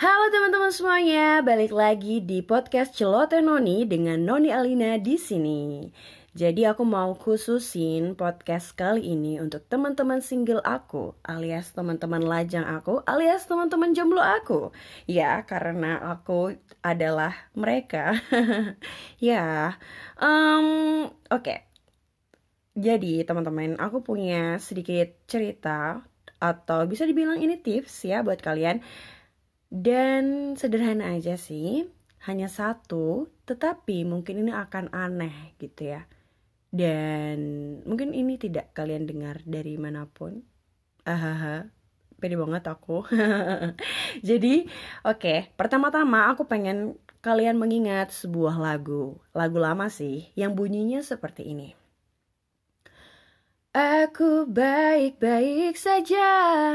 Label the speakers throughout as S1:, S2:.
S1: Halo teman-teman semuanya, balik lagi di podcast Celote Noni dengan Noni Alina di sini. Jadi aku mau khususin podcast kali ini untuk teman-teman single aku, alias teman-teman lajang aku, alias teman-teman jomblo aku. Ya, karena aku adalah mereka. ya, um, oke. Okay. Jadi teman-teman, aku punya sedikit cerita atau bisa dibilang ini tips ya buat kalian dan sederhana aja sih, hanya satu, tetapi mungkin ini akan aneh gitu ya. Dan mungkin ini tidak kalian dengar dari mana pun. Ahaha, pede banget aku. Jadi, oke, okay, pertama-tama aku pengen kalian mengingat sebuah lagu. Lagu lama sih, yang bunyinya seperti ini. Aku baik-baik saja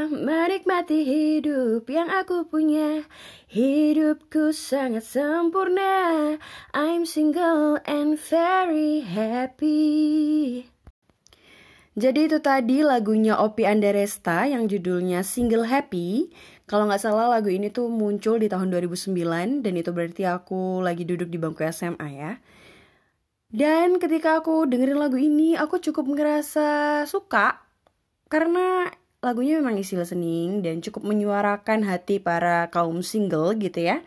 S1: menikmati hidup yang aku punya. Hidupku sangat sempurna. I'm single and very happy. Jadi itu tadi lagunya Opi Andaresta yang judulnya Single Happy. Kalau nggak salah lagu ini tuh muncul di tahun 2009 Dan itu berarti aku lagi duduk di bangku SMA ya dan ketika aku dengerin lagu ini, aku cukup ngerasa suka karena lagunya memang isi listening dan cukup menyuarakan hati para kaum single gitu ya.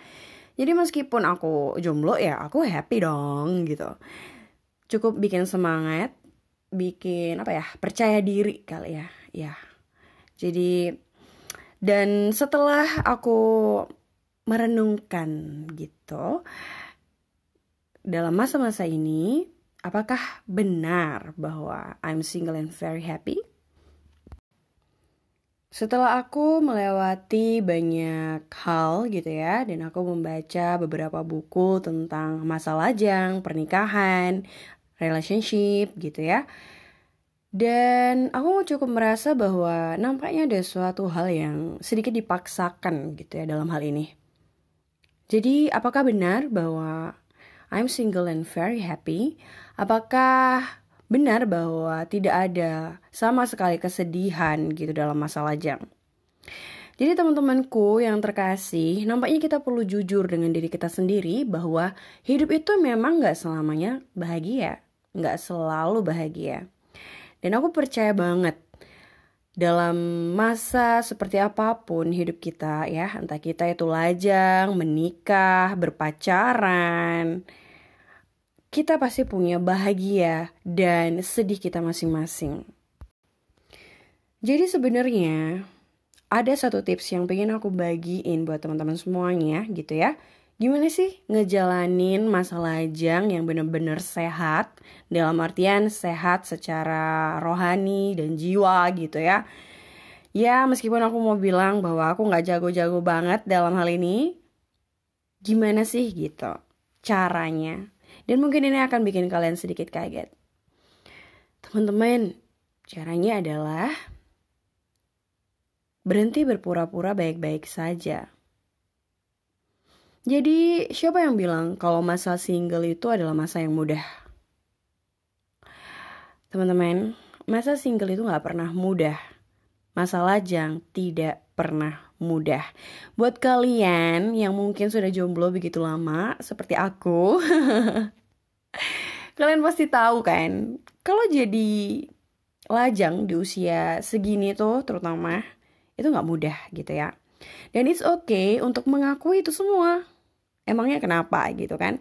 S1: Jadi meskipun aku jomblo ya, aku happy dong gitu. Cukup bikin semangat, bikin apa ya, percaya diri kali ya. Ya. Jadi dan setelah aku merenungkan gitu, dalam masa-masa ini, apakah benar bahwa I'm single and very happy? Setelah aku melewati banyak hal gitu ya, dan aku membaca beberapa buku tentang masa lajang, pernikahan, relationship gitu ya. Dan aku cukup merasa bahwa nampaknya ada suatu hal yang sedikit dipaksakan gitu ya dalam hal ini. Jadi apakah benar bahwa I'm single and very happy. Apakah benar bahwa tidak ada sama sekali kesedihan gitu dalam masa lajang? Jadi teman-temanku yang terkasih, nampaknya kita perlu jujur dengan diri kita sendiri bahwa hidup itu memang gak selamanya bahagia, gak selalu bahagia. Dan aku percaya banget dalam masa seperti apa pun hidup kita ya, entah kita itu lajang, menikah, berpacaran, kita pasti punya bahagia dan sedih kita masing-masing. Jadi sebenarnya ada satu tips yang pengen aku bagiin buat teman-teman semuanya gitu ya. Gimana sih ngejalanin masa lajang yang bener-bener sehat dalam artian sehat secara rohani dan jiwa gitu ya. Ya meskipun aku mau bilang bahwa aku gak jago-jago banget dalam hal ini, gimana sih gitu caranya dan mungkin ini akan bikin kalian sedikit kaget. Teman-teman, caranya adalah berhenti berpura-pura baik-baik saja. Jadi, siapa yang bilang kalau masa single itu adalah masa yang mudah? Teman-teman, masa single itu gak pernah mudah. Masa lajang tidak pernah mudah. Buat kalian yang mungkin sudah jomblo begitu lama, seperti aku, Kalian pasti tahu kan, kalau jadi lajang di usia segini tuh terutama itu nggak mudah gitu ya. Dan it's okay untuk mengakui itu semua. Emangnya kenapa gitu kan?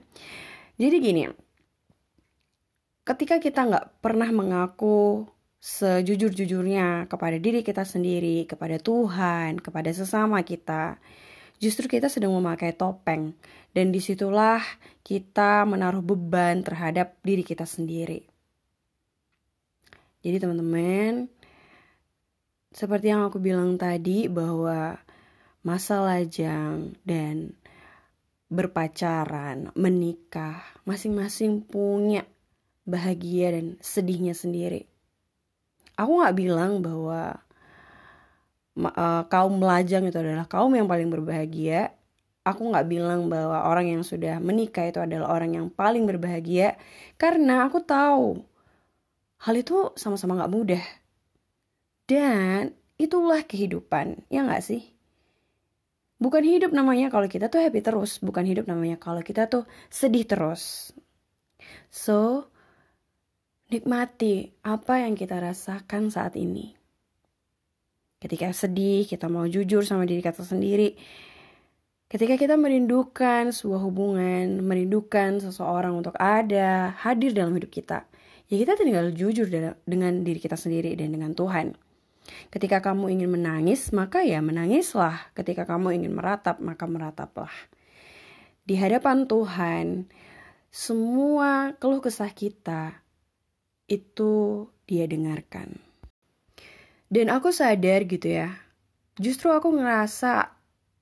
S1: Jadi gini, ketika kita nggak pernah mengaku sejujur-jujurnya kepada diri kita sendiri, kepada Tuhan, kepada sesama kita, justru kita sedang memakai topeng dan di situlah kita menaruh beban terhadap diri kita sendiri. Jadi teman-teman, seperti yang aku bilang tadi bahwa masa lajang dan berpacaran, menikah, masing-masing punya bahagia dan sedihnya sendiri. Aku gak bilang bahwa uh, kaum melajang itu adalah kaum yang paling berbahagia. Aku nggak bilang bahwa orang yang sudah menikah itu adalah orang yang paling berbahagia. Karena aku tahu hal itu sama-sama nggak mudah. Dan itulah kehidupan ya nggak sih Bukan hidup namanya kalau kita tuh happy terus, bukan hidup namanya kalau kita tuh sedih terus. So, nikmati apa yang kita rasakan saat ini. Ketika sedih, kita mau jujur sama diri kita sendiri. Ketika kita merindukan sebuah hubungan, merindukan seseorang untuk ada, hadir dalam hidup kita, ya kita tinggal jujur dengan diri kita sendiri dan dengan Tuhan. Ketika kamu ingin menangis, maka ya menangislah. Ketika kamu ingin meratap, maka merataplah. Di hadapan Tuhan, semua keluh kesah kita itu dia dengarkan. Dan aku sadar gitu ya, justru aku ngerasa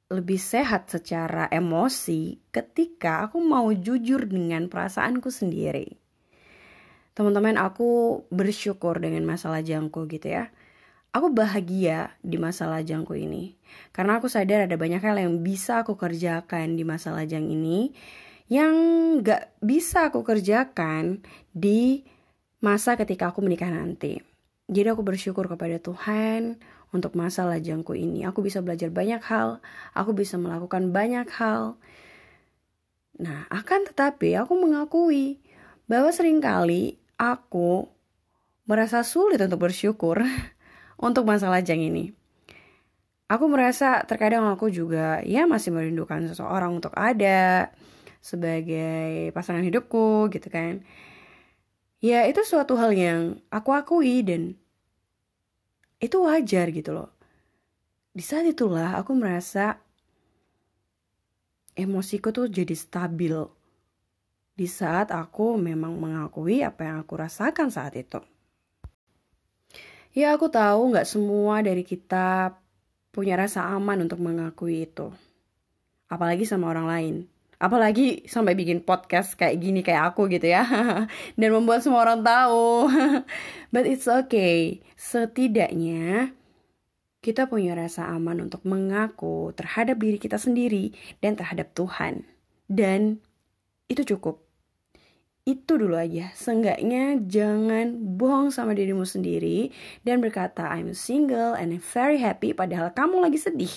S1: lebih sehat secara emosi ketika aku mau jujur dengan perasaanku sendiri. Teman-teman, aku bersyukur dengan masalah jangku gitu ya aku bahagia di masa lajangku ini. Karena aku sadar ada banyak hal yang bisa aku kerjakan di masa lajang ini yang gak bisa aku kerjakan di masa ketika aku menikah nanti. Jadi aku bersyukur kepada Tuhan untuk masa lajangku ini. Aku bisa belajar banyak hal, aku bisa melakukan banyak hal. Nah, akan tetapi aku mengakui bahwa sering kali aku merasa sulit untuk bersyukur untuk masalah jang ini. Aku merasa terkadang aku juga ya masih merindukan seseorang untuk ada sebagai pasangan hidupku gitu kan. Ya itu suatu hal yang aku akui dan itu wajar gitu loh. Di saat itulah aku merasa emosiku tuh jadi stabil. Di saat aku memang mengakui apa yang aku rasakan saat itu. Ya aku tahu nggak semua dari kita punya rasa aman untuk mengakui itu. Apalagi sama orang lain. Apalagi sampai bikin podcast kayak gini kayak aku gitu ya. Dan membuat semua orang tahu. But it's okay. Setidaknya kita punya rasa aman untuk mengaku terhadap diri kita sendiri dan terhadap Tuhan. Dan itu cukup itu dulu aja. Seenggaknya jangan bohong sama dirimu sendiri dan berkata I'm single and I'm very happy padahal kamu lagi sedih.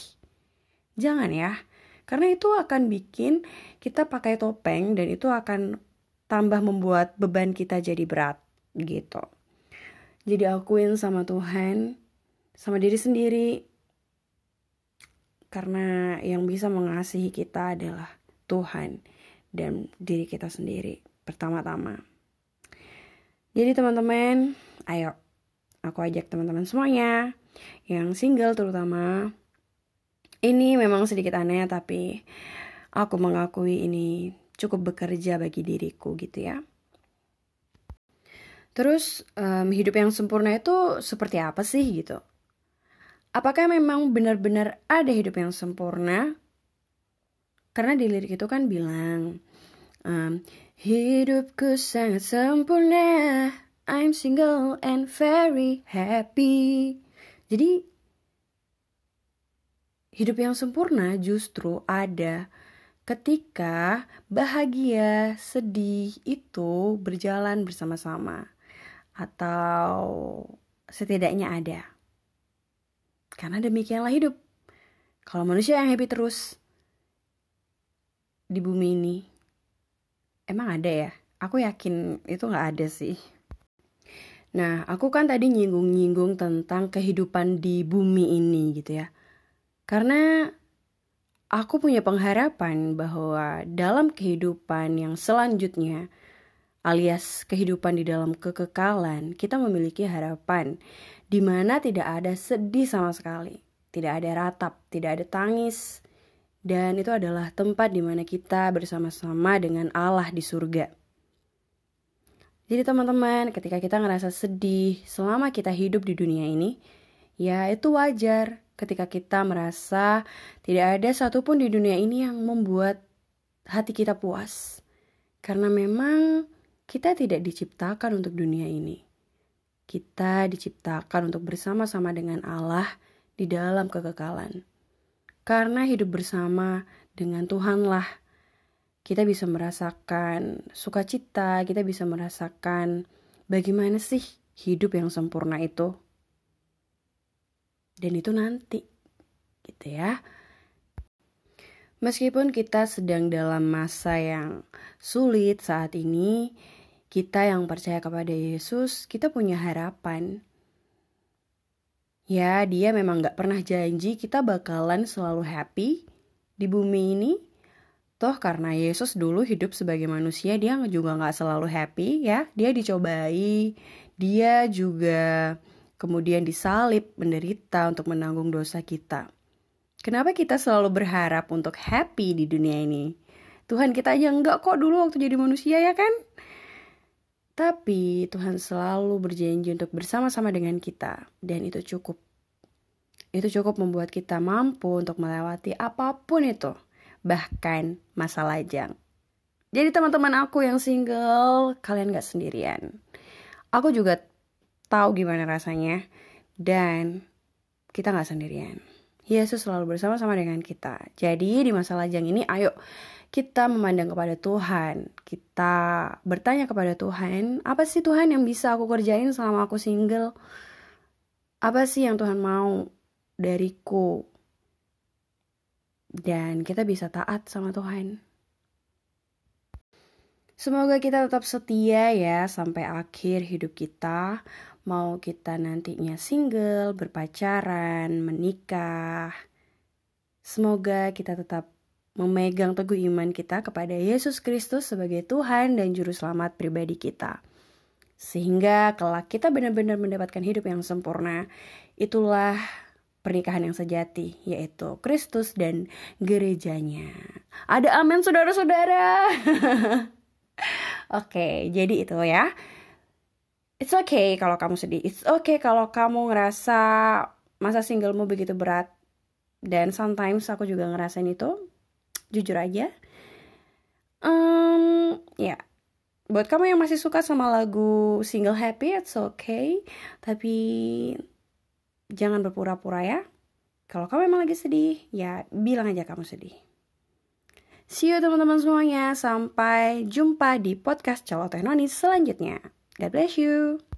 S1: Jangan ya. Karena itu akan bikin kita pakai topeng dan itu akan tambah membuat beban kita jadi berat gitu. Jadi akuin sama Tuhan, sama diri sendiri. Karena yang bisa mengasihi kita adalah Tuhan dan diri kita sendiri pertama-tama. Jadi teman-teman, ayo aku ajak teman-teman semuanya yang single terutama. Ini memang sedikit aneh tapi aku mengakui ini cukup bekerja bagi diriku gitu ya. Terus um, hidup yang sempurna itu seperti apa sih gitu? Apakah memang benar-benar ada hidup yang sempurna? Karena di lirik itu kan bilang um, Hidupku sangat sempurna I'm single and very happy Jadi Hidup yang sempurna justru ada ketika bahagia, sedih itu berjalan bersama-sama atau setidaknya ada. Karena demikianlah hidup. Kalau manusia yang happy terus di bumi ini, Emang ada ya? Aku yakin itu nggak ada sih. Nah, aku kan tadi nyinggung-nyinggung tentang kehidupan di bumi ini gitu ya. Karena aku punya pengharapan bahwa dalam kehidupan yang selanjutnya, alias kehidupan di dalam kekekalan, kita memiliki harapan di mana tidak ada sedih sama sekali, tidak ada ratap, tidak ada tangis, dan itu adalah tempat di mana kita bersama-sama dengan Allah di surga. Jadi teman-teman, ketika kita ngerasa sedih selama kita hidup di dunia ini, ya itu wajar ketika kita merasa tidak ada satupun di dunia ini yang membuat hati kita puas. Karena memang kita tidak diciptakan untuk dunia ini. Kita diciptakan untuk bersama-sama dengan Allah di dalam kekekalan. Karena hidup bersama dengan Tuhanlah kita bisa merasakan sukacita, kita bisa merasakan bagaimana sih hidup yang sempurna itu. Dan itu nanti, gitu ya. Meskipun kita sedang dalam masa yang sulit saat ini, kita yang percaya kepada Yesus, kita punya harapan. Ya, dia memang gak pernah janji kita bakalan selalu happy di bumi ini. Toh karena Yesus dulu hidup sebagai manusia, dia juga gak selalu happy ya. Dia dicobai, dia juga kemudian disalib, menderita untuk menanggung dosa kita. Kenapa kita selalu berharap untuk happy di dunia ini? Tuhan kita aja enggak kok dulu waktu jadi manusia ya kan? Tapi Tuhan selalu berjanji untuk bersama-sama dengan kita dan itu cukup. Itu cukup membuat kita mampu untuk melewati apa pun itu, bahkan masa lajang. Jadi teman-teman aku yang single, kalian gak sendirian. Aku juga tahu gimana rasanya dan kita gak sendirian. Yesus selalu bersama-sama dengan kita. Jadi di masa lajang ini ayo kita memandang kepada Tuhan. Kita bertanya kepada Tuhan, apa sih Tuhan yang bisa aku kerjain selama aku single? Apa sih yang Tuhan mau dariku? Dan kita bisa taat sama Tuhan. Semoga kita tetap setia ya sampai akhir hidup kita mau kita nantinya single, berpacaran, menikah. Semoga kita tetap memegang teguh iman kita kepada Yesus Kristus sebagai Tuhan dan Juru Selamat pribadi kita. Sehingga kelak kita benar-benar mendapatkan hidup yang sempurna. Itulah pernikahan yang sejati, yaitu Kristus dan gerejanya. Ada amin saudara-saudara. Oke, jadi itu ya. It's okay kalau kamu sedih. It's okay kalau kamu ngerasa masa singlemu begitu berat. Dan sometimes aku juga ngerasain itu. Jujur aja. Um, ya. Yeah. Buat kamu yang masih suka sama lagu single happy, it's okay. Tapi jangan berpura-pura ya. Kalau kamu emang lagi sedih, ya bilang aja kamu sedih. See you teman-teman semuanya. Sampai jumpa di podcast Cowok Teh selanjutnya. God bless you.